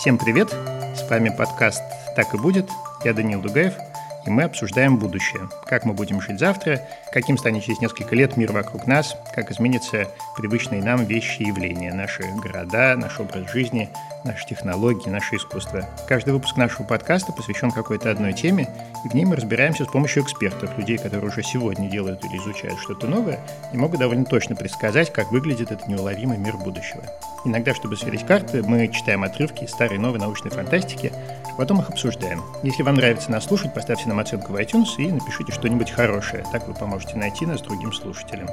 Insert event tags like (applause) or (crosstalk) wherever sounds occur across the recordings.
Всем привет! С вами подкаст «Так и будет». Я Даниил Дугаев – и мы обсуждаем будущее. Как мы будем жить завтра, каким станет через несколько лет мир вокруг нас, как изменятся привычные нам вещи и явления, наши города, наш образ жизни, наши технологии, наше искусство. Каждый выпуск нашего подкаста посвящен какой-то одной теме, и в ней мы разбираемся с помощью экспертов, людей, которые уже сегодня делают или изучают что-то новое, и могут довольно точно предсказать, как выглядит этот неуловимый мир будущего. Иногда, чтобы сверить карты, мы читаем отрывки старой и новой научной фантастики, а потом их обсуждаем. Если вам нравится нас слушать, поставьте нам оценку в iTunes и напишите что-нибудь хорошее. Так вы поможете найти нас другим слушателям.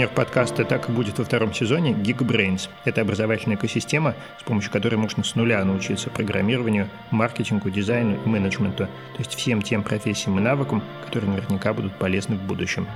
Партнер подкаста «Так и будет» во втором сезоне – Geekbrains. Это образовательная экосистема, с помощью которой можно с нуля научиться программированию, маркетингу, дизайну и менеджменту, то есть всем тем профессиям и навыкам, которые наверняка будут полезны в будущем.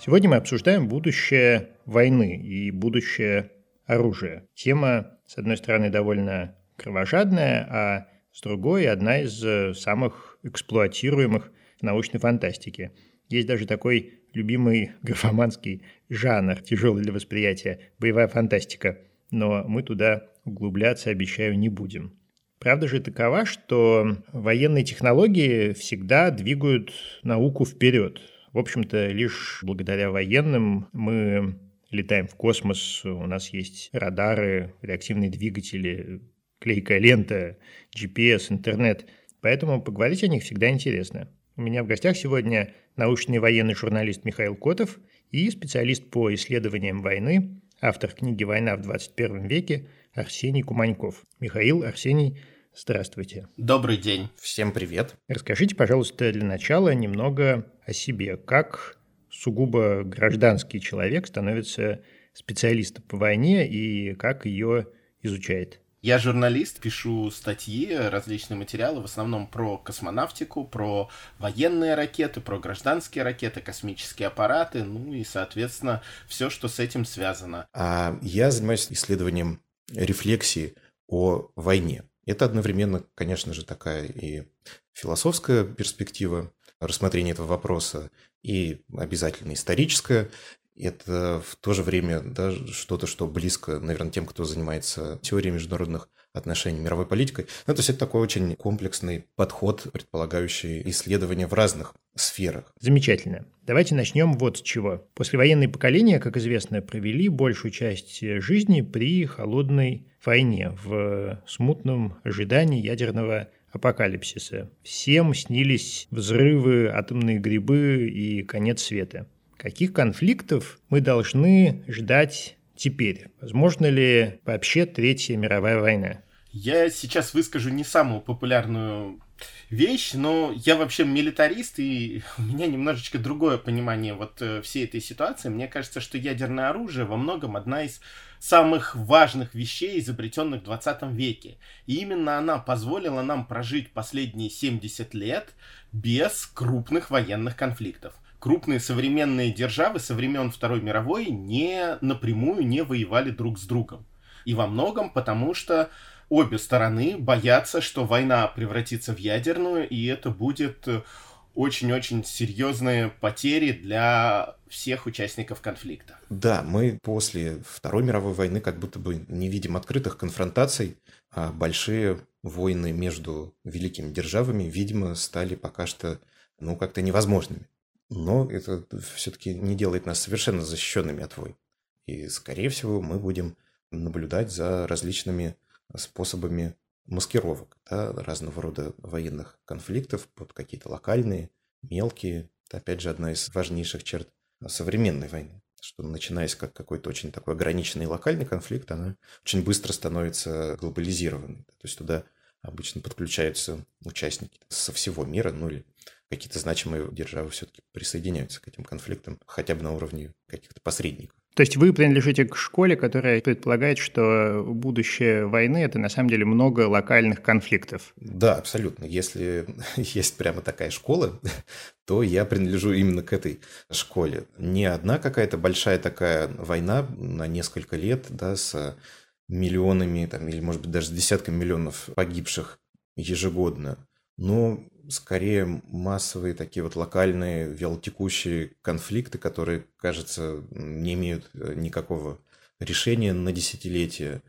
Сегодня мы обсуждаем будущее войны и будущее оружия. Тема, с одной стороны, довольно кровожадная, а с другой – одна из э, самых эксплуатируемых научной фантастике. Есть даже такой любимый графоманский жанр, тяжелый для восприятия, боевая фантастика. Но мы туда углубляться, обещаю, не будем. Правда же такова, что военные технологии всегда двигают науку вперед. В общем-то, лишь благодаря военным мы летаем в космос, у нас есть радары, реактивные двигатели, клейкая лента, GPS, интернет. Поэтому поговорить о них всегда интересно. У меня в гостях сегодня научный военный журналист Михаил Котов и специалист по исследованиям войны, автор книги «Война в 21 веке» Арсений Куманьков. Михаил, Арсений, Здравствуйте. Добрый день. Всем привет. Расскажите, пожалуйста, для начала немного о себе. Как сугубо гражданский человек становится специалистом по войне и как ее изучает? Я журналист, пишу статьи, различные материалы, в основном про космонавтику, про военные ракеты, про гражданские ракеты, космические аппараты, ну и, соответственно, все, что с этим связано. А я занимаюсь исследованием рефлексии о войне. Это одновременно, конечно же, такая и философская перспектива рассмотрения этого вопроса, и обязательно историческая. Это в то же время да, что-то, что близко, наверное, тем, кто занимается теорией международных отношений, мировой политикой. Ну, то есть это такой очень комплексный подход, предполагающий исследования в разных сферах. Замечательно. Давайте начнем вот с чего. Послевоенные поколения, как известно, провели большую часть жизни при холодной войне, в смутном ожидании ядерного апокалипсиса. Всем снились взрывы, атомные грибы и конец света. Каких конфликтов мы должны ждать теперь? Возможно ли вообще Третья мировая война? Я сейчас выскажу не самую популярную вещь, но я вообще милитарист, и (laughs) у меня немножечко другое понимание вот э, всей этой ситуации. Мне кажется, что ядерное оружие во многом одна из самых важных вещей, изобретенных в 20 веке. И именно она позволила нам прожить последние 70 лет без крупных военных конфликтов. Крупные современные державы со времен Второй мировой не напрямую не воевали друг с другом. И во многом потому, что обе стороны боятся, что война превратится в ядерную, и это будет очень-очень серьезные потери для всех участников конфликта. Да, мы после Второй мировой войны как будто бы не видим открытых конфронтаций, а большие войны между великими державами, видимо, стали пока что ну, как-то невозможными. Но это все-таки не делает нас совершенно защищенными от войн. И, скорее всего, мы будем наблюдать за различными способами маскировок да, разного рода военных конфликтов под какие-то локальные, мелкие. Это, опять же, одна из важнейших черт современной войны что начинаясь как какой-то очень такой ограниченный локальный конфликт, она очень быстро становится глобализированной. То есть туда обычно подключаются участники со всего мира, ну или какие-то значимые державы все-таки присоединяются к этим конфликтам, хотя бы на уровне каких-то посредников. То есть вы принадлежите к школе, которая предполагает, что будущее войны – это на самом деле много локальных конфликтов. Да, абсолютно. Если (laughs) есть прямо такая школа, (laughs) то я принадлежу именно к этой школе. Не одна какая-то большая такая война на несколько лет, да, с миллионами, там, или, может быть, даже десятками миллионов погибших ежегодно но скорее массовые такие вот локальные вялотекущие конфликты, которые, кажется, не имеют э, никакого решения на десятилетия.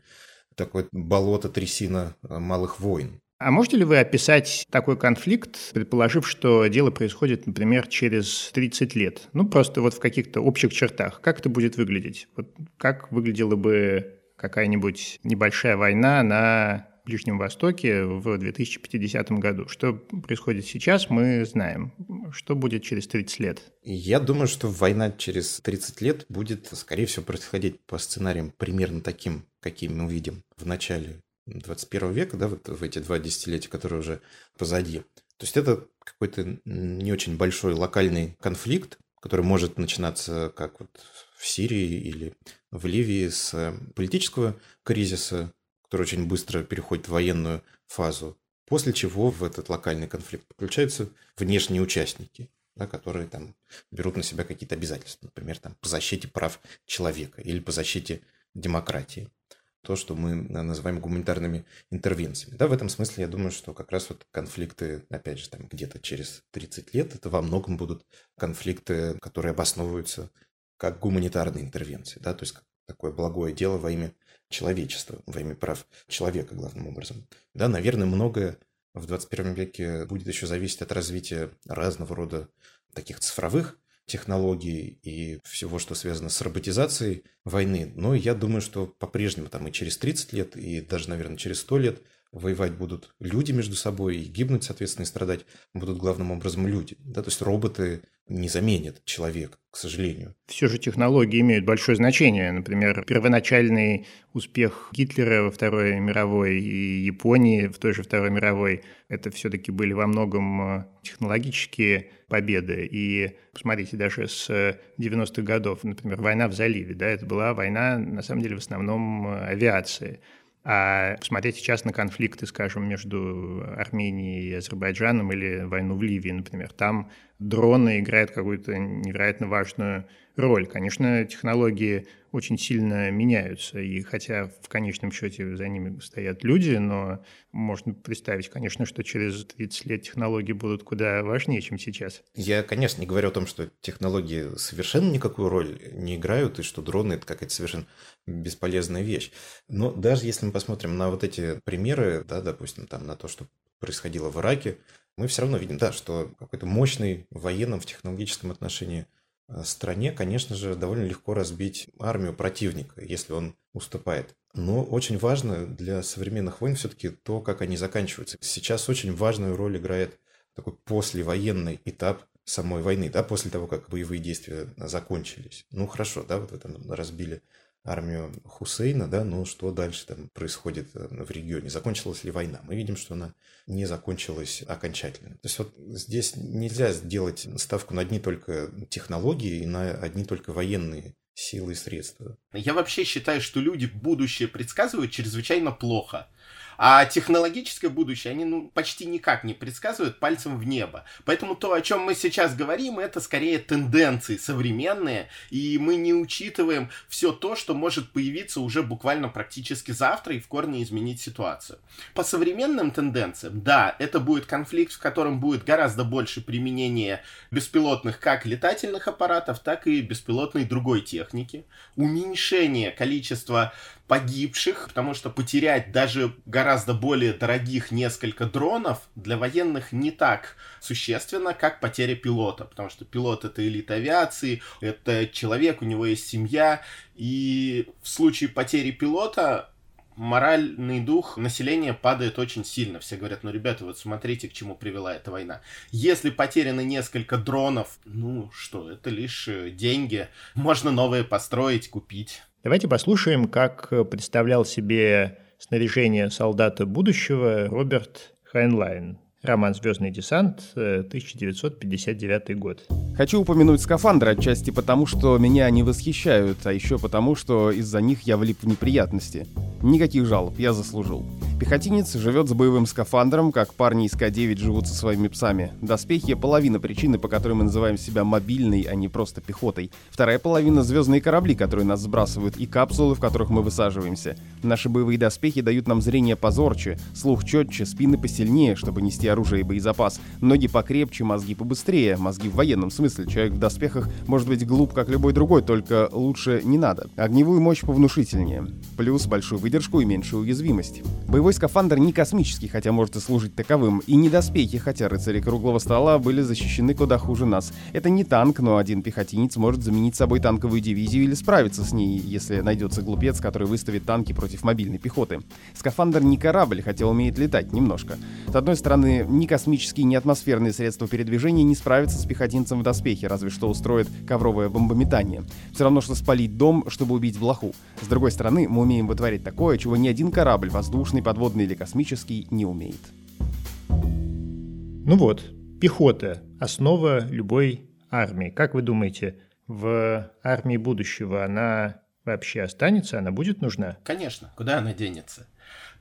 Такое болото, трясина э, малых войн. А можете ли вы описать такой конфликт, предположив, что дело происходит, например, через 30 лет? Ну, просто вот в каких-то общих чертах. Как это будет выглядеть? Вот как выглядела бы какая-нибудь небольшая война на Ближнем Востоке в 2050 году. Что происходит сейчас, мы знаем. Что будет через 30 лет? Я думаю, что война через 30 лет будет, скорее всего, происходить по сценариям примерно таким, каким мы видим в начале 21 века, да, вот в эти два десятилетия, которые уже позади. То есть это какой-то не очень большой локальный конфликт, который может начинаться как вот в Сирии или в Ливии с политического кризиса, который очень быстро переходит в военную фазу, после чего в этот локальный конфликт подключаются внешние участники, да, которые там берут на себя какие-то обязательства, например, там, по защите прав человека или по защите демократии. То, что мы называем гуманитарными интервенциями. Да, в этом смысле я думаю, что как раз вот конфликты, опять же, там где-то через 30 лет, это во многом будут конфликты, которые обосновываются как гуманитарные интервенции, да, то есть такое благое дело во имя человечества, во имя прав человека главным образом. Да, наверное, многое в 21 веке будет еще зависеть от развития разного рода таких цифровых технологий и всего, что связано с роботизацией войны. Но я думаю, что по-прежнему там и через 30 лет, и даже, наверное, через 100 лет воевать будут люди между собой, и гибнуть, соответственно, и страдать будут главным образом люди. Да? То есть роботы не заменят человека, к сожалению. Все же технологии имеют большое значение. Например, первоначальный успех Гитлера во Второй мировой и Японии в той же Второй мировой – это все-таки были во многом э, технологические победы. И посмотрите, даже с 90-х годов, например, война в заливе, да, это была война, на самом деле, в основном э, авиации. А посмотреть сейчас на конфликты, скажем, между Арменией и Азербайджаном или войну в Ливии, например, там дроны играют какую-то невероятно важную роль. Конечно, технологии очень сильно меняются, и хотя в конечном счете за ними стоят люди, но можно представить, конечно, что через 30 лет технологии будут куда важнее, чем сейчас. Я, конечно, не говорю о том, что технологии совершенно никакую роль не играют, и что дроны – это какая-то совершенно бесполезная вещь. Но даже если мы посмотрим на вот эти примеры, да, допустим, там, на то, что происходило в Ираке, мы все равно видим, да, что какой-то мощный в военном, в технологическом отношении э, стране, конечно же, довольно легко разбить армию противника, если он уступает. Но очень важно для современных войн все-таки то, как они заканчиваются. Сейчас очень важную роль играет такой послевоенный этап самой войны, да, после того, как боевые действия закончились. Ну, хорошо, да, вот вы там разбили армию Хусейна, да, но что дальше там происходит э, в регионе? Закончилась ли война? Мы видим, что она не закончилась окончательно. То есть вот здесь нельзя сделать ставку на одни только технологии и на одни только военные силы и средства. Я вообще считаю, что люди будущее предсказывают чрезвычайно плохо. А технологическое будущее они ну, почти никак не предсказывают пальцем в небо. Поэтому то, о чем мы сейчас говорим, это скорее тенденции современные, и мы не учитываем все то, что может появиться уже буквально практически завтра и в корне изменить ситуацию. По современным тенденциям, да, это будет конфликт, в котором будет гораздо больше применения беспилотных как летательных аппаратов, так и беспилотной другой техники. Уменьшение количества погибших, потому что потерять даже гораздо более дорогих несколько дронов для военных не так существенно, как потеря пилота, потому что пилот это элита авиации, это человек, у него есть семья, и в случае потери пилота моральный дух населения падает очень сильно. Все говорят, ну, ребята, вот смотрите, к чему привела эта война. Если потеряно несколько дронов, ну, что, это лишь э, деньги. Можно новые построить, купить. Давайте послушаем, как представлял себе снаряжение солдата будущего Роберт Хайнлайн. Роман «Звездный десант», 1959 э, год. Хочу упомянуть скафандры отчасти потому, что они меня восхищают, а еще потому, что из-за них я влип в неприятности. Никаких жалоб, я заслужил. Пехотинец живет с боевым скафандром, как парни из К-9 живут со своими псами. Доспехи — половина причины, по которой мы называем себя мобильной, а не просто пехотой. Вторая половина — звездные корабли, которые нас сбрасывают, и капсулы, в которых мы высаживаемся. Наши боевые доспехи дают нам зрение позорче, слух четче, спины посильнее, чтобы нести оружие и боезапас, ноги покрепче, мозги побыстрее, мозги в военном смысле. Человек в доспехах может быть глуп, как любой другой, только лучше не надо. Огневую мощь повнушительнее. Плюс большую выдержку и меньшую уязвимость. Боевой скафандр не космический, хотя может и служить таковым, и не доспехи, хотя рыцари круглого стола были защищены куда хуже нас. Это не танк, но один пехотинец может заменить собой танковую дивизию или справиться с ней, если найдется глупец, который выставит танки против мобильной пехоты. Скафандр не корабль, хотя умеет летать немножко. С одной стороны, ни космические, ни атмосферные средства передвижения не справятся с пехотинцем в доспехе, разве что устроит ковровое бомбометание. Все равно, что спалить дом, чтобы убить блоху. С другой стороны, мы умеем вытворять такое, чего ни один корабль, воздушный, подводный или космический, не умеет. Ну вот, пехота – основа любой армии. Как вы думаете, в армии будущего она вообще останется? Она будет нужна? Конечно. Куда она денется?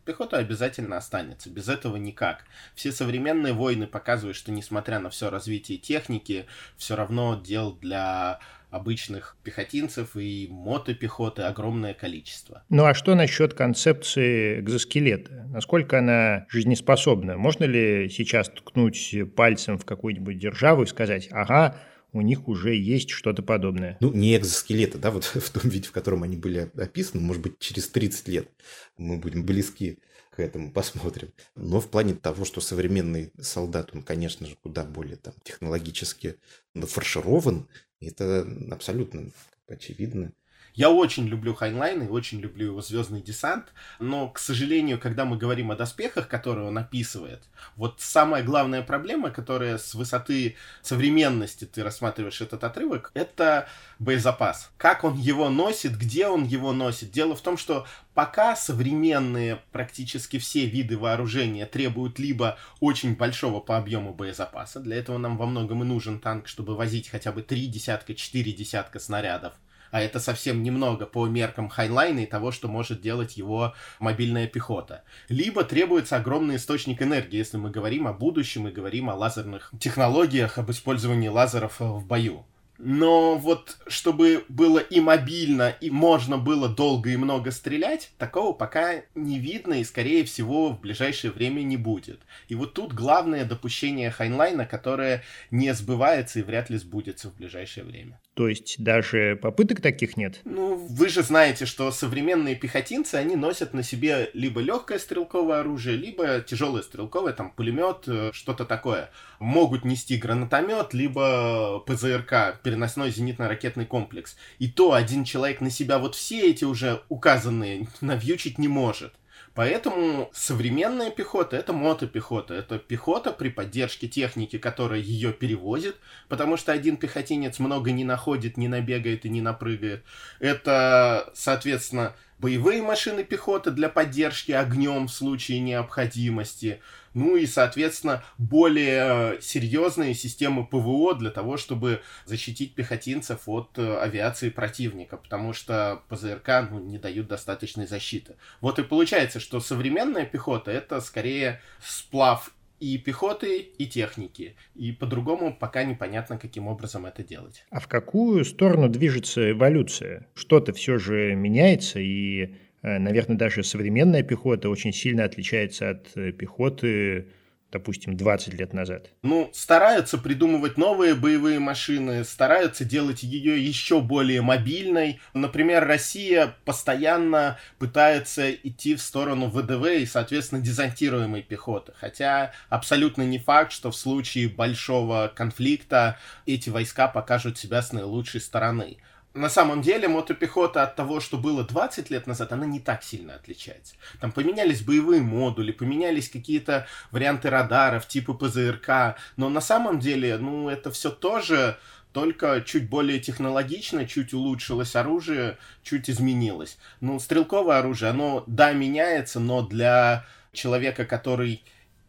Пехота обязательно останется, без этого никак. Все современные войны показывают, что несмотря на все развитие техники, все равно дел для обычных пехотинцев и мотопехоты огромное количество. Ну а что насчет концепции экзоскелета? Насколько она жизнеспособна? Можно ли сейчас ткнуть пальцем в какую-нибудь державу и сказать, ага, у них уже есть что-то подобное. Ну, не экзоскелеты, да, вот (laughs) в том виде, в котором они были описаны, может быть, через 30 лет мы будем близки к этому, (laughs) посмотрим. Но в плане того, что современный солдат, он, конечно же, куда более там технологически нафарширован, это абсолютно очевидно. Я очень люблю Хайнлайн и очень люблю его звездный десант, но, к сожалению, когда мы говорим о доспехах, которые он описывает, вот самая главная проблема, которая с высоты современности ты рассматриваешь этот отрывок, это боезапас. Как он его носит, где он его носит. Дело в том, что пока современные практически все виды вооружения требуют либо очень большого по объему боезапаса, для этого нам во многом и нужен танк, чтобы возить хотя бы три десятка, четыре десятка снарядов, а это совсем немного по меркам Хайнлайна и того, что может делать его мобильная пехота. Либо требуется огромный источник энергии, если мы говорим о будущем и говорим о лазерных технологиях, об использовании лазеров в бою. Но вот чтобы было и мобильно, и можно было долго и много стрелять, такого пока не видно и, скорее всего, в ближайшее время не будет. И вот тут главное допущение Хайнлайна, которое не сбывается и вряд ли сбудется в ближайшее время. То есть даже попыток таких нет? Ну, вы же знаете, что современные пехотинцы, они носят на себе либо легкое стрелковое оружие, либо тяжелое стрелковое, там пулемет, э, что-то такое. Могут нести гранатомет, либо ПЗРК, переносной зенитно-ракетный комплекс. И то один человек на себя вот все эти уже указанные навьючить не может. Поэтому современная пехота — это мотопехота. Это пехота при поддержке техники, которая ее перевозит, потому что один пехотинец много не находит, не набегает и не напрыгает. Это, соответственно, боевые машины пехоты для поддержки огнем в случае необходимости — ну и, соответственно, более э, серьезные системы ПВО для того, чтобы защитить пехотинцев от э, авиации противника, потому что ПЗРК ну, не дают достаточной защиты. Вот и получается, что современная пехота это скорее сплав и пехоты, и техники. И по-другому пока непонятно, каким образом это делать. А в какую сторону движется эволюция? Что-то все же меняется, и Э, наверное, даже современная пехота очень сильно отличается от э, пехоты, допустим, 20 лет назад. Ну, стараются придумывать новые боевые машины, стараются делать ее еще более мобильной. Например, Россия постоянно пытается идти в сторону ВДВ и, соответственно, дезонтируемой пехоты. Хотя абсолютно не факт, что в случае большого конфликта эти войска покажут себя с наилучшей стороны на самом деле мотопехота от того, что было 20 лет назад, она не так сильно отличается. Там поменялись боевые модули, поменялись какие-то варианты радаров типа ПЗРК, но на самом деле, ну, это все тоже только чуть более технологично, чуть улучшилось оружие, чуть изменилось. Ну, стрелковое оружие, оно, да, меняется, но для человека, который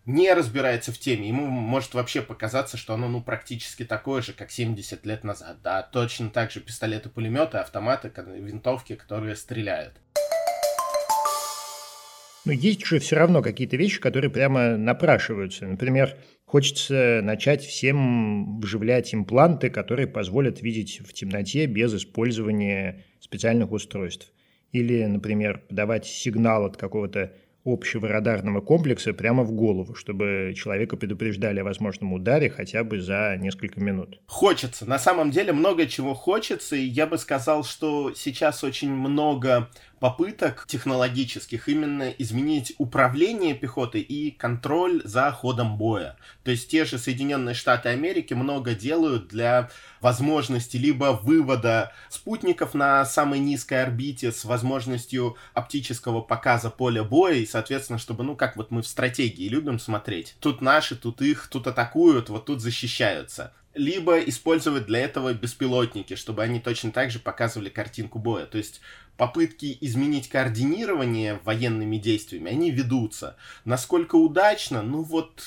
не разбирается в теме, ему может вообще показаться, что оно ну практически такое же, как 70 лет назад. Да, точно так же пистолеты, пулеметы, автоматы, винтовки, которые стреляют. Ну, есть же все равно какие-то вещи, которые прямо напрашиваются. Например, хочется начать всем вживлять импланты, которые позволят видеть в темноте без использования специальных устройств. Или, например, подавать сигнал от какого-то общего радарного комплекса прямо в голову, чтобы человека предупреждали о возможном ударе хотя бы за несколько минут. Хочется. На самом деле много чего хочется, и я бы сказал, что сейчас очень много попыток технологических именно изменить управление пехотой и контроль за ходом боя. То есть те же Соединенные Штаты Америки много делают для возможности либо вывода спутников на самой низкой орбите с возможностью оптического показа поля боя, и, соответственно, чтобы, ну, как вот мы в стратегии любим смотреть. Тут наши, тут их, тут атакуют, вот тут защищаются либо использовать для этого беспилотники, чтобы они точно так же показывали картинку боя. То есть попытки изменить координирование военными действиями, они ведутся. Насколько удачно, ну вот,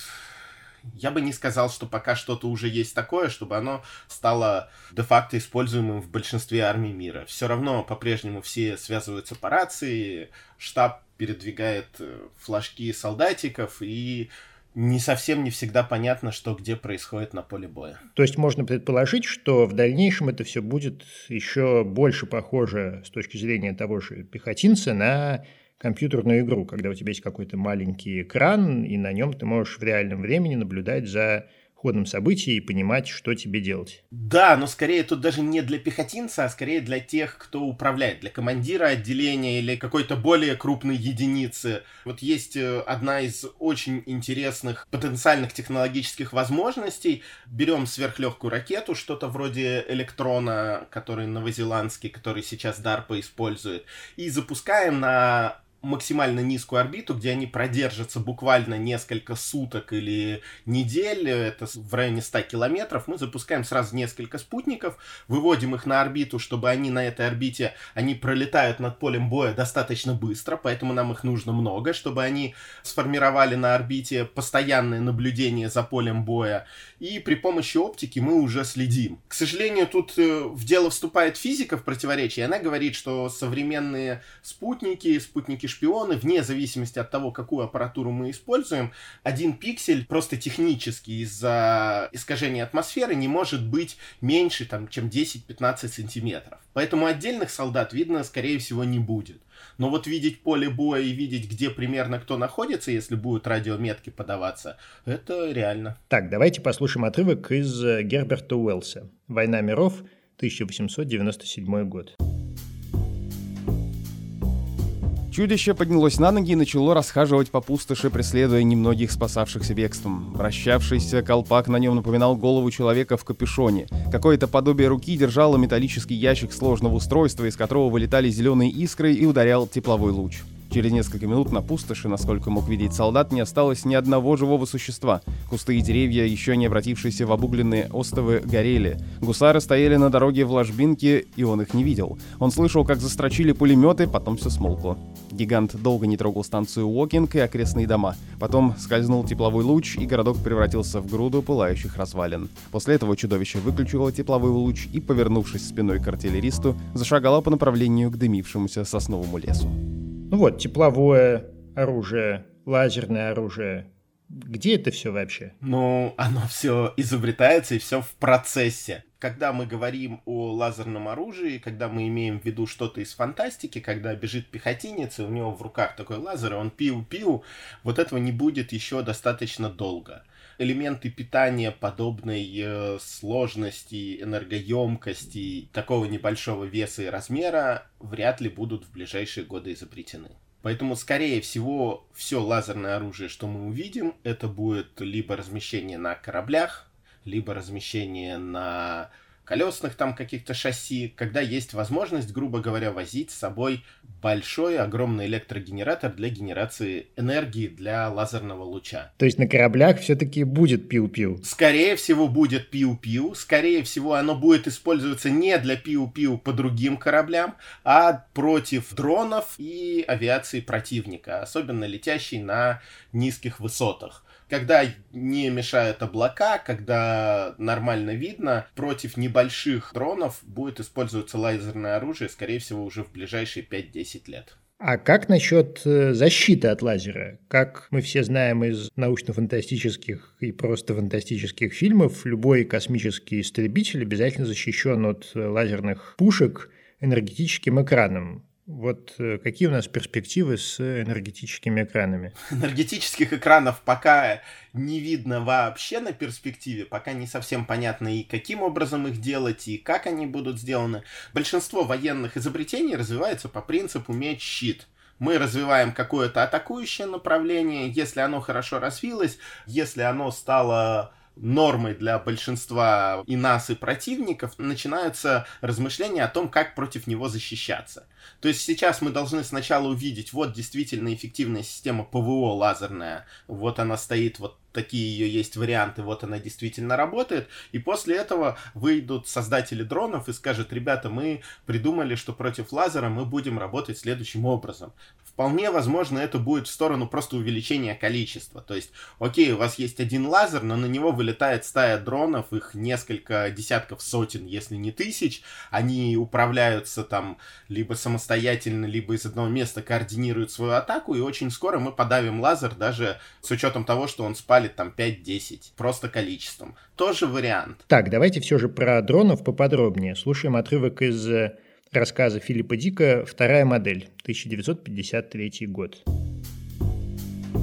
я бы не сказал, что пока что-то уже есть такое, чтобы оно стало де-факто используемым в большинстве армий мира. Все равно по-прежнему все связываются по рации, штаб передвигает э, флажки солдатиков, и не совсем не всегда понятно, что где происходит на поле боя. То есть можно предположить, что в дальнейшем это все будет еще больше похоже с точки зрения того же пехотинца на компьютерную игру, когда у тебя есть какой-то маленький экран, и на нем ты можешь в реальном времени наблюдать за ходом событий и понимать, что тебе делать. Да, но скорее тут даже не для пехотинца, а скорее для тех, кто управляет, для командира отделения или какой-то более крупной единицы. Вот есть э, одна из очень интересных потенциальных технологических возможностей. Берем сверхлегкую ракету, что-то вроде электрона, который новозеландский, который сейчас DARPA использует, и запускаем на максимально низкую орбиту, где они продержатся буквально несколько суток или недель, это в районе 100 километров, мы запускаем сразу несколько спутников, выводим их на орбиту, чтобы они на этой орбите, они пролетают над полем боя достаточно быстро, поэтому нам их нужно много, чтобы они сформировали на орбите постоянное наблюдение за полем боя, и при помощи оптики мы уже следим. К сожалению, тут э, в дело вступает физика в противоречие, она говорит, что современные спутники, спутники шпионы, вне зависимости от того, какую аппаратуру мы используем, один пиксель просто технически из-за искажения атмосферы не может быть меньше, там, чем 10-15 сантиметров. Поэтому отдельных солдат видно, скорее всего, не будет. Но вот видеть поле боя и видеть, где примерно кто находится, если будут радиометки подаваться, это реально. Так, давайте послушаем отрывок из Герберта Уэллса «Война миров», 1897 год. Чудище поднялось на ноги и начало расхаживать по пустоши, преследуя немногих спасавшихся бегством. Вращавшийся колпак на нем напоминал голову человека в капюшоне. Какое-то подобие руки держало металлический ящик сложного устройства, из которого вылетали зеленые искры и ударял тепловой луч. Через несколько минут на пустоши, насколько мог видеть солдат, не осталось ни одного живого существа. Кусты и деревья, еще не обратившиеся в обугленные остовы, горели. Гусары стояли на дороге в ложбинке, и он их не видел. Он слышал, как застрочили пулеметы, потом все смолкло. Гигант долго не трогал станцию Уокинг и окрестные дома. Потом скользнул тепловой луч, и городок превратился в груду пылающих развалин. После этого чудовище выключило тепловой луч и, повернувшись спиной к артиллеристу, зашагало по направлению к дымившемуся сосновому лесу. Ну вот, тепловое оружие, лазерное оружие. Где это все вообще? Ну, оно все изобретается и все в процессе. Когда мы говорим о лазерном оружии, когда мы имеем в виду что-то из фантастики, когда бежит пехотинец, и у него в руках такой лазер, и он пиу-пиу, вот этого не будет еще достаточно долго элементы питания подобной э, сложности, энергоемкости, такого небольшого веса и размера вряд ли будут в ближайшие годы изобретены. Поэтому, скорее всего, все лазерное оружие, что мы увидим, это будет либо размещение на кораблях, либо размещение на колесных там каких-то шасси, когда есть возможность, грубо говоря, возить с собой большой, огромный электрогенератор для генерации энергии для лазерного луча. То есть на кораблях все-таки будет пиу-пиу? Скорее всего, будет пиу-пиу. Скорее всего, оно будет использоваться не для пиу-пиу по другим кораблям, а против дронов и авиации противника, особенно летящей на низких высотах когда не мешают облака, когда нормально видно, против небольших дронов будет использоваться лазерное оружие, скорее всего, уже в ближайшие 5-10 лет. А как насчет э, защиты от лазера? Как мы все знаем из научно-фантастических и просто фантастических фильмов, любой космический истребитель обязательно защищен от э, лазерных пушек энергетическим экраном. Вот э, какие у нас перспективы с энергетическими экранами? (laughs) Энергетических экранов пока не видно вообще на перспективе, пока не совсем понятно и каким образом их делать, и как они будут сделаны. Большинство военных изобретений развивается по принципу меч-щит. Мы развиваем какое-то атакующее направление, если оно хорошо развилось, если оно стало нормой для большинства и нас, и противников, начинаются размышления о том, как против него защищаться. То есть сейчас мы должны сначала увидеть, вот действительно эффективная система ПВО лазерная, вот она стоит вот такие ее есть варианты, вот она действительно работает, и после этого выйдут создатели дронов и скажут, ребята, мы придумали, что против лазера мы будем работать следующим образом. Вполне возможно, это будет в сторону просто увеличения количества. То есть, окей, у вас есть один лазер, но на него вылетает стая дронов, их несколько десятков сотен, если не тысяч. Они управляются там либо самостоятельно, либо из одного места координируют свою атаку, и очень скоро мы подавим лазер даже с учетом того, что он спалит там 5-10, просто количеством. Тоже вариант. Так, давайте все же про дронов поподробнее. Слушаем отрывок из э, рассказа Филиппа Дика «Вторая модель», 1953 год.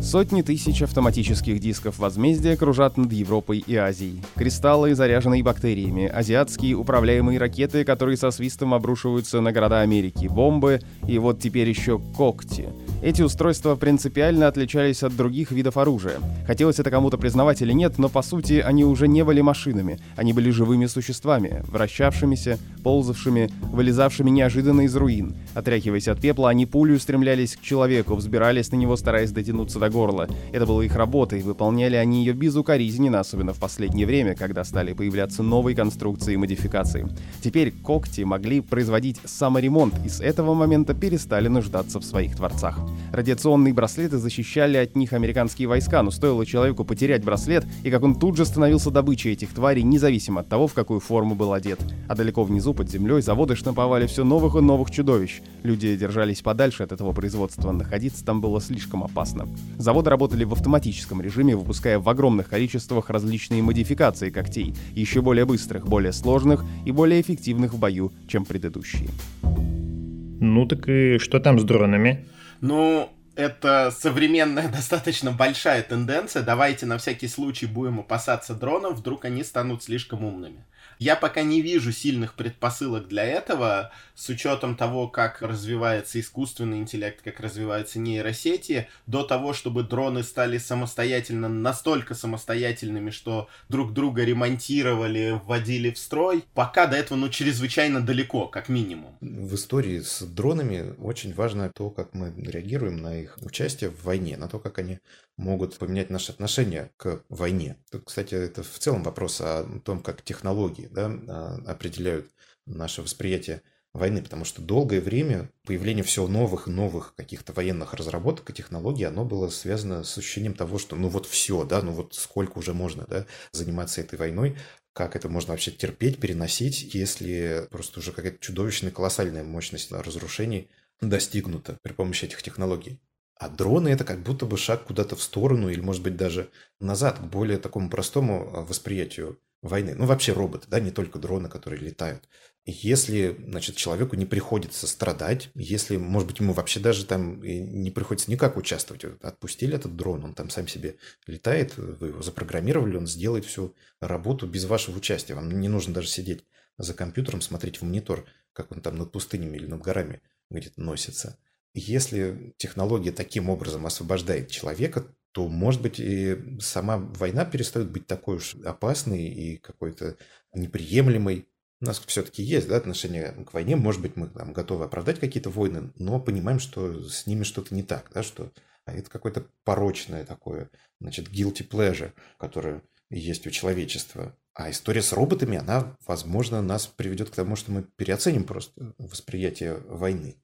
Сотни тысяч автоматических дисков возмездия кружат над Европой и Азией. Кристаллы, заряженные бактериями, азиатские управляемые ракеты, которые со свистом обрушиваются на города Америки, бомбы и вот теперь еще когти — эти устройства принципиально отличались от других видов оружия. Хотелось это кому-то признавать или нет, но по сути они уже не были машинами. Они были живыми существами, вращавшимися, ползавшими, вылезавшими неожиданно из руин. Отряхиваясь от пепла, они пулю стремлялись к человеку, взбирались на него, стараясь дотянуться до горла. Это было их работой, выполняли они ее безукоризненно, особенно в последнее время, когда стали появляться новые конструкции и модификации. Теперь когти могли производить саморемонт и с этого момента перестали нуждаться в своих творцах. Радиационные браслеты защищали от них американские войска, но стоило человеку потерять браслет, и как он тут же становился добычей этих тварей, независимо от того, в какую форму был одет. А далеко внизу, под землей, заводы штамповали все новых и новых чудовищ. Люди держались подальше от этого производства, находиться там было слишком опасно. Заводы работали в автоматическом режиме, выпуская в огромных количествах различные модификации когтей, еще более быстрых, более сложных и более эффективных в бою, чем предыдущие. Ну так и что там с дронами? Ну, это современная (laughs) достаточно большая тенденция. Давайте на всякий случай будем опасаться дронов, вдруг они станут слишком умными. Я пока не вижу сильных предпосылок для этого, с учетом того, как развивается искусственный интеллект, как развиваются нейросети, до того, чтобы дроны стали самостоятельно, настолько самостоятельными, что друг друга ремонтировали, вводили в строй. Пока до этого, ну, чрезвычайно далеко, как минимум. В истории с дронами очень важно то, как мы реагируем на их участие в войне, на то, как они могут поменять наше отношение к войне. Тут, кстати, это в целом вопрос о том, как технологии да, а, определяют наше восприятие войны, потому что долгое время появление все новых и новых каких-то военных разработок и технологий, оно было связано с ощущением того, что ну вот все, да, ну вот сколько уже можно да, заниматься этой войной, как это можно вообще терпеть, переносить, если просто уже какая-то чудовищная, колоссальная мощность разрушений достигнута при помощи этих технологий. А дроны это как будто бы шаг куда-то в сторону или, может быть, даже назад к более такому простому а, восприятию войны. Ну, вообще роботы, да, не только дроны, которые летают. Если, значит, человеку не приходится страдать, если, может быть, ему вообще даже там не приходится никак участвовать, отпустили этот дрон, он там сам себе летает, вы его запрограммировали, он сделает всю работу без вашего участия. Вам не нужно даже сидеть за компьютером, смотреть в монитор, как он там над пустынями или над горами где-то носится. Если технология таким образом освобождает человека, то, может быть, и сама война перестает быть такой уж опасной и какой-то неприемлемой. У нас все-таки есть да, отношение к войне. Может быть, мы там, готовы оправдать какие-то войны, но понимаем, что с ними что-то не так, да, что а это какое-то порочное такое, значит, guilty pleasure, которое есть у человечества. А история с роботами, она, возможно, нас приведет к тому, что мы переоценим просто восприятие войны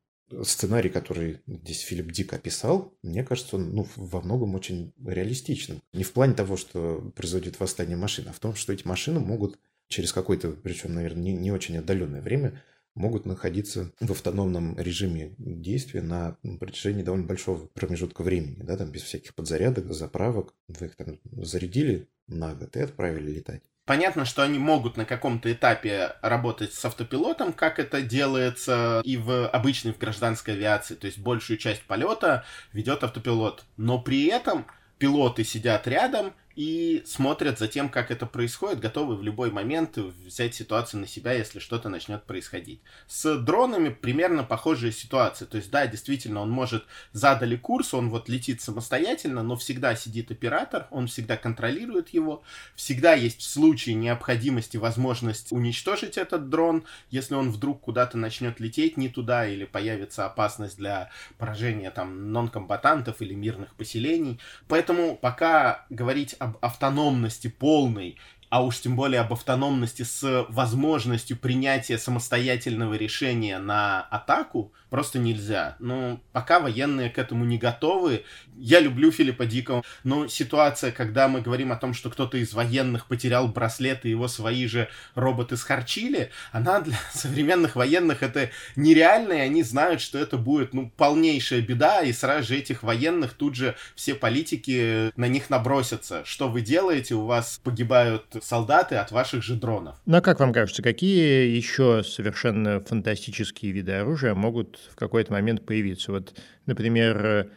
сценарий, который здесь Филипп Дик описал, мне кажется, он ну, во многом очень реалистичным. Не в плане того, что произойдет восстание машин, а в том, что эти машины могут через какое-то, причем, наверное, не, не очень отдаленное время, могут находиться в автономном режиме действия на протяжении довольно большого промежутка времени, да, там без всяких подзарядок, заправок. Вы их там зарядили на год и отправили летать. Понятно, что они могут на каком-то этапе работать с автопилотом, как это делается и в обычной в гражданской авиации. То есть большую часть полета ведет автопилот. Но при этом пилоты сидят рядом и смотрят за тем, как это происходит, готовы в любой момент взять ситуацию на себя, если что-то начнет происходить. С дронами примерно похожая ситуация. То есть, да, действительно, он может задали курс, он вот летит самостоятельно, но всегда сидит оператор, он всегда контролирует его, всегда есть в случае необходимости возможность уничтожить этот дрон, если он вдруг куда-то начнет лететь не туда или появится опасность для поражения там нон-комбатантов или мирных поселений. Поэтому пока говорить о об автономности полной а уж тем более об автономности с возможностью принятия самостоятельного решения на атаку, просто нельзя. Ну, пока военные к этому не готовы. Я люблю Филиппа Дикого, но ситуация, когда мы говорим о том, что кто-то из военных потерял браслет и его свои же роботы схарчили, она для (laughs) современных военных это нереально, и они знают, что это будет, ну, полнейшая беда, и сразу же этих военных тут же все политики на них набросятся. Что вы делаете? У вас погибают солдаты от ваших же дронов. Ну а как вам кажется, какие еще совершенно фантастические виды оружия могут в какой-то момент появиться? Вот, например,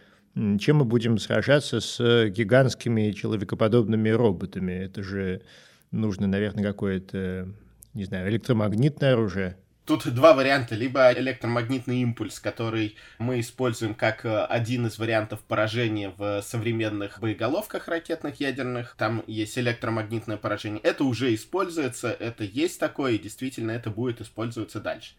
чем мы будем сражаться с гигантскими человекоподобными роботами? Это же нужно, наверное, какое-то, не знаю, электромагнитное оружие. Тут два варианта. Либо электромагнитный импульс, который мы используем как э, один из вариантов поражения в современных боеголовках ракетных ядерных. Там есть электромагнитное поражение. Это уже используется, это есть такое, и действительно это будет использоваться дальше.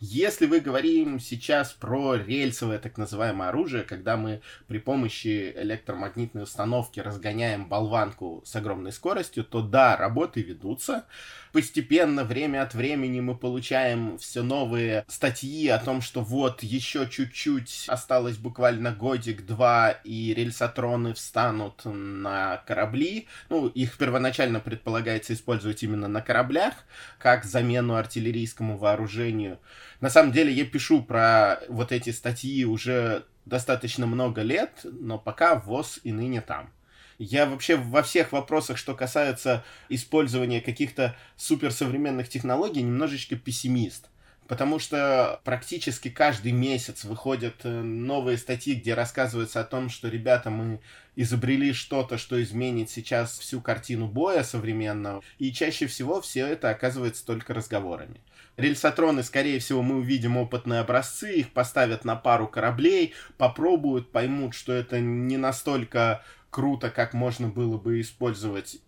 Если вы говорим сейчас про рельсовое так называемое оружие, когда мы при помощи электромагнитной установки разгоняем болванку с огромной скоростью, то да, работы ведутся постепенно, время от времени мы получаем все новые статьи о том, что вот еще чуть-чуть осталось буквально годик-два, и рельсотроны встанут на корабли. Ну, их первоначально предполагается использовать именно на кораблях, как замену артиллерийскому вооружению. На самом деле я пишу про вот эти статьи уже достаточно много лет, но пока ВОЗ и ныне там. Я вообще во всех вопросах, что касается использования каких-то суперсовременных технологий, немножечко пессимист. Потому что практически каждый месяц выходят э, новые статьи, где рассказывается о том, что, ребята, мы изобрели что-то, что изменит сейчас всю картину боя современного. И чаще всего все это оказывается только разговорами. Рельсотроны, скорее всего, мы увидим опытные образцы, их поставят на пару кораблей, попробуют, поймут, что это не настолько круто, как можно было бы использовать,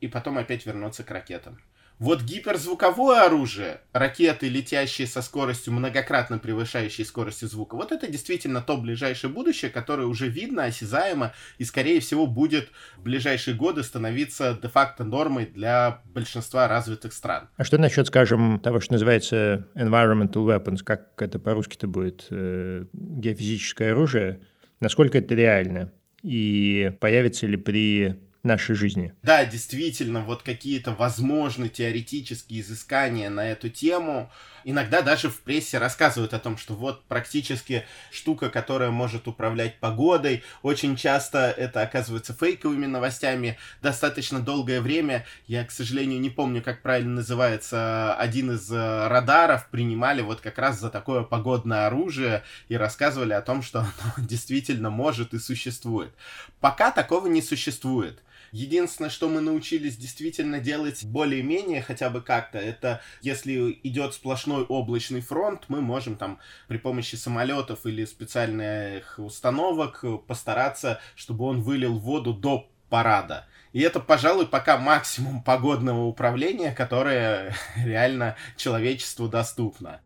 и потом опять вернуться к ракетам. Вот гиперзвуковое оружие, ракеты, летящие со скоростью, многократно превышающей скоростью звука, вот это действительно то ближайшее будущее, которое уже видно, осязаемо и, скорее всего, будет в ближайшие годы становиться де-факто нормой для большинства развитых стран. А что насчет, скажем, того, что называется environmental weapons, как это по-русски-то будет, э, геофизическое оружие? Насколько это реально? И появится ли при нашей жизни. Да, действительно, вот какие-то возможные теоретические изыскания на эту тему. Иногда даже в прессе рассказывают о том, что вот практически штука, которая может управлять погодой. Очень часто это оказывается фейковыми новостями. Достаточно долгое время, я, к сожалению, не помню, как правильно называется, один из э, радаров принимали вот как раз за такое погодное оружие и рассказывали о том, что оно (laughs) действительно может и существует. Пока такого не существует. Единственное, что мы научились действительно делать более-менее хотя бы как-то, это если идет сплошной облачный фронт, мы можем там при помощи самолетов или специальных установок постараться, чтобы он вылил воду до парада. И это, пожалуй, пока максимум погодного управления, которое (laughs) реально человечеству доступно.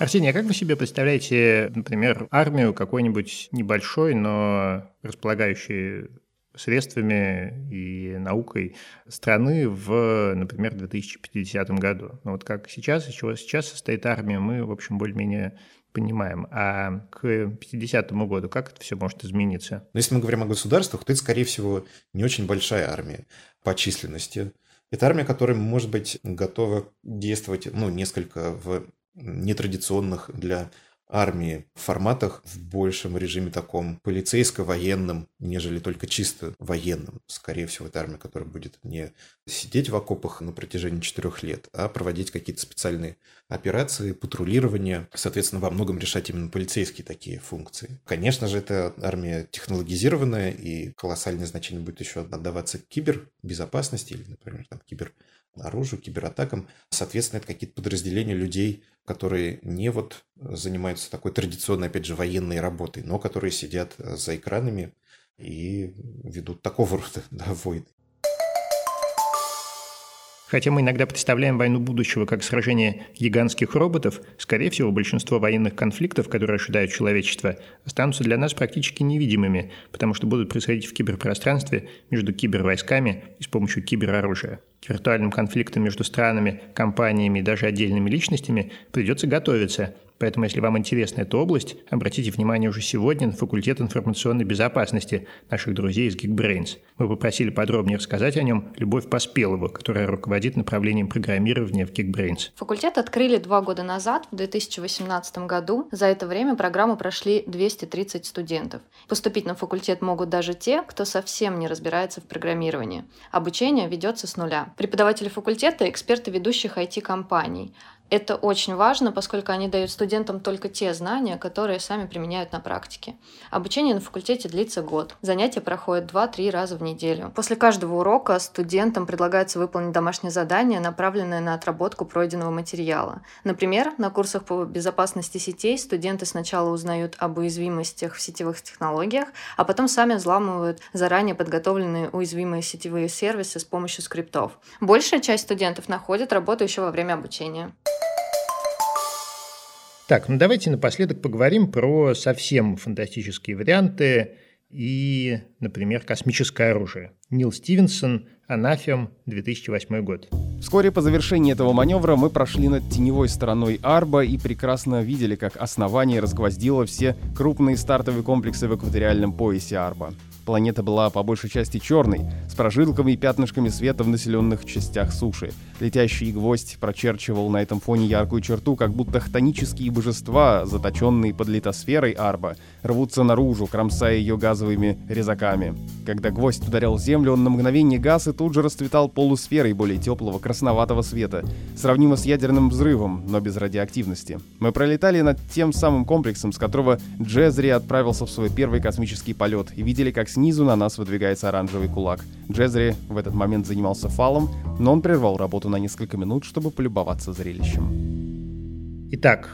Арсений, а как вы себе представляете, например, армию какой-нибудь небольшой, но располагающей средствами и наукой страны в, например, 2050 году. Но вот как сейчас, из чего сейчас состоит армия, мы, в общем, более-менее понимаем. А к 50 году как это все может измениться? Но если мы говорим о государствах, то это, скорее всего, не очень большая армия по численности. Это армия, которая, может быть, готова действовать, ну, несколько в нетрадиционных для армии форматах в большем режиме таком полицейско-военном, нежели только чисто военном. Скорее всего, это армия, которая будет не сидеть в окопах на протяжении четырех лет, а проводить какие-то специальные операции, патрулирование, соответственно, во многом решать именно полицейские такие функции. Конечно же, это армия технологизированная, и колоссальное значение будет еще отдаваться кибербезопасности или, например, там, кибер оружию, кибератакам. Соответственно, это какие-то подразделения людей, которые не вот занимаются такой традиционной, опять же, военной работой, но которые сидят за экранами и ведут такого (laughs) рода да, войны. Хотя мы иногда представляем войну будущего как сражение гигантских роботов, скорее всего, большинство военных конфликтов, которые ожидают человечество, останутся для нас практически невидимыми, потому что будут происходить в киберпространстве между кибервойсками и с помощью кибероружия. К виртуальным конфликтам между странами, компаниями и даже отдельными личностями придется готовиться, Поэтому, если вам интересна эта область, обратите внимание уже сегодня на факультет информационной безопасности наших друзей из Geekbrains. Мы попросили подробнее рассказать о нем Любовь Поспелова, которая руководит направлением программирования в Geekbrains. Факультет открыли два года назад, в 2018 году. За это время программу прошли 230 студентов. Поступить на факультет могут даже те, кто совсем не разбирается в программировании. Обучение ведется с нуля. Преподаватели факультета – эксперты ведущих IT-компаний. Это очень важно, поскольку они дают студентам только те знания, которые сами применяют на практике. Обучение на факультете длится год. Занятия проходят 2-3 раза в неделю. После каждого урока студентам предлагается выполнить домашнее задание, направленное на отработку пройденного материала. Например, на курсах по безопасности сетей студенты сначала узнают об уязвимостях в сетевых технологиях, а потом сами взламывают заранее подготовленные уязвимые сетевые сервисы с помощью скриптов. Большая часть студентов находит работу еще во время обучения. Так, ну давайте напоследок поговорим про совсем фантастические варианты и, например, космическое оружие. Нил Стивенсон, Анафем, 2008 год. Вскоре по завершении этого маневра мы прошли над теневой стороной Арба и прекрасно видели, как основание разгвоздило все крупные стартовые комплексы в экваториальном поясе Арба. Планета была по большей части черной, с прожилками и пятнышками света в населенных частях суши. Летящий гвоздь прочерчивал на этом фоне яркую черту, как будто хтонические божества, заточенные под литосферой Арба, рвутся наружу, кромсая ее газовыми резаками. Когда гвоздь ударял землю, он на мгновение газ и тут же расцветал полусферой более теплого красноватого света, сравнимо с ядерным взрывом, но без радиоактивности. Мы пролетали над тем самым комплексом, с которого Джезри отправился в свой первый космический полет, и видели, как снизу на нас выдвигается оранжевый кулак. Джезри в этот момент занимался фалом, но он прервал работу на несколько минут, чтобы полюбоваться зрелищем. Итак,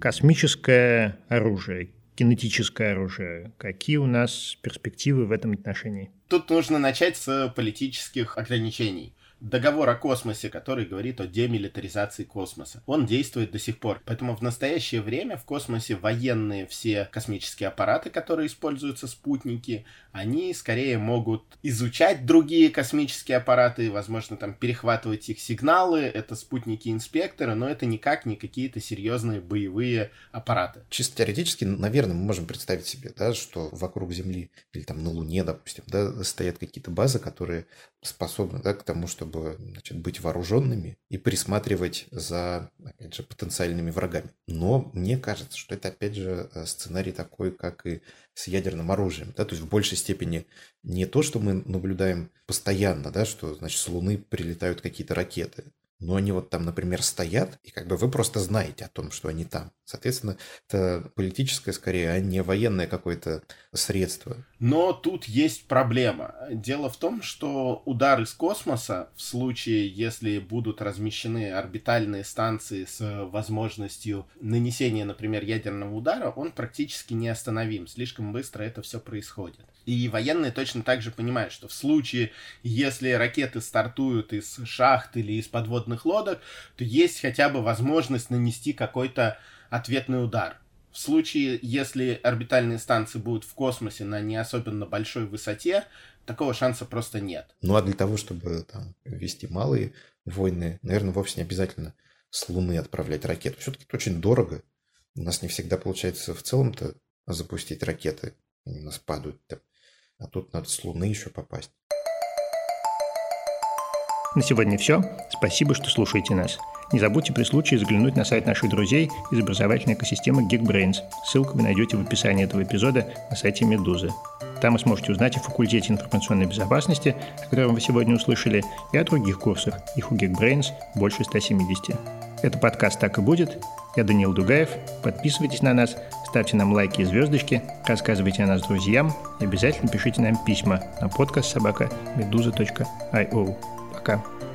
космическое оружие, кинетическое оружие. Какие у нас перспективы в этом отношении? Тут нужно начать с политических ограничений договор о космосе, который говорит о демилитаризации космоса. Он действует до сих пор. Поэтому в настоящее время в космосе военные все космические аппараты, которые используются спутники, они скорее могут изучать другие космические аппараты, возможно, там перехватывать их сигналы. Это спутники-инспекторы, но это никак не какие-то серьезные боевые аппараты. Чисто теоретически, наверное, мы можем представить себе, да, что вокруг Земли или там на Луне, допустим, да, стоят какие-то базы, которые способны да, к тому, чтобы значит, быть вооруженными и присматривать за, опять же, потенциальными врагами. Но мне кажется, что это, опять же, э, сценарий такой, как и с ядерным оружием. Да? То есть в большей степени не то, что мы наблюдаем постоянно, да, что значит, с Луны прилетают какие-то ракеты, но они вот там, например, стоят, и как бы вы просто знаете о том, что они там. Соответственно, это политическое скорее, а не военное какое-то средство. Но тут есть проблема. Дело в том, что удар из космоса, в случае, если будут размещены орбитальные станции с возможностью нанесения, например, ядерного удара, он практически неостановим. Слишком быстро это все происходит. И военные точно так же понимают, что в случае, если ракеты стартуют из шахт или из подводных лодок, то есть хотя бы возможность нанести какой-то ответный удар. В случае, если орбитальные станции будут в космосе на не особенно большой высоте, такого шанса просто нет. Ну а для того, чтобы там, вести малые войны, наверное, вовсе не обязательно с Луны отправлять ракету. Все-таки это очень дорого. У нас не всегда получается в целом-то запустить ракеты. Они у нас падают. -то. А тут надо с Луны еще попасть. На сегодня все. Спасибо, что слушаете нас. Не забудьте при случае заглянуть на сайт наших друзей из образовательной экосистемы Geekbrains. Ссылку вы найдете в описании этого эпизода на сайте Медузы. Там вы сможете узнать о факультете информационной безопасности, о котором вы сегодня услышали, и о других курсах. Их у Geekbrains больше 170. Это подкаст «Так и будет». Я Даниил Дугаев. Подписывайтесь на нас, ставьте нам лайки и звездочки, рассказывайте о нас друзьям и обязательно пишите нам письма на подкаст собака медуза.io. Пока.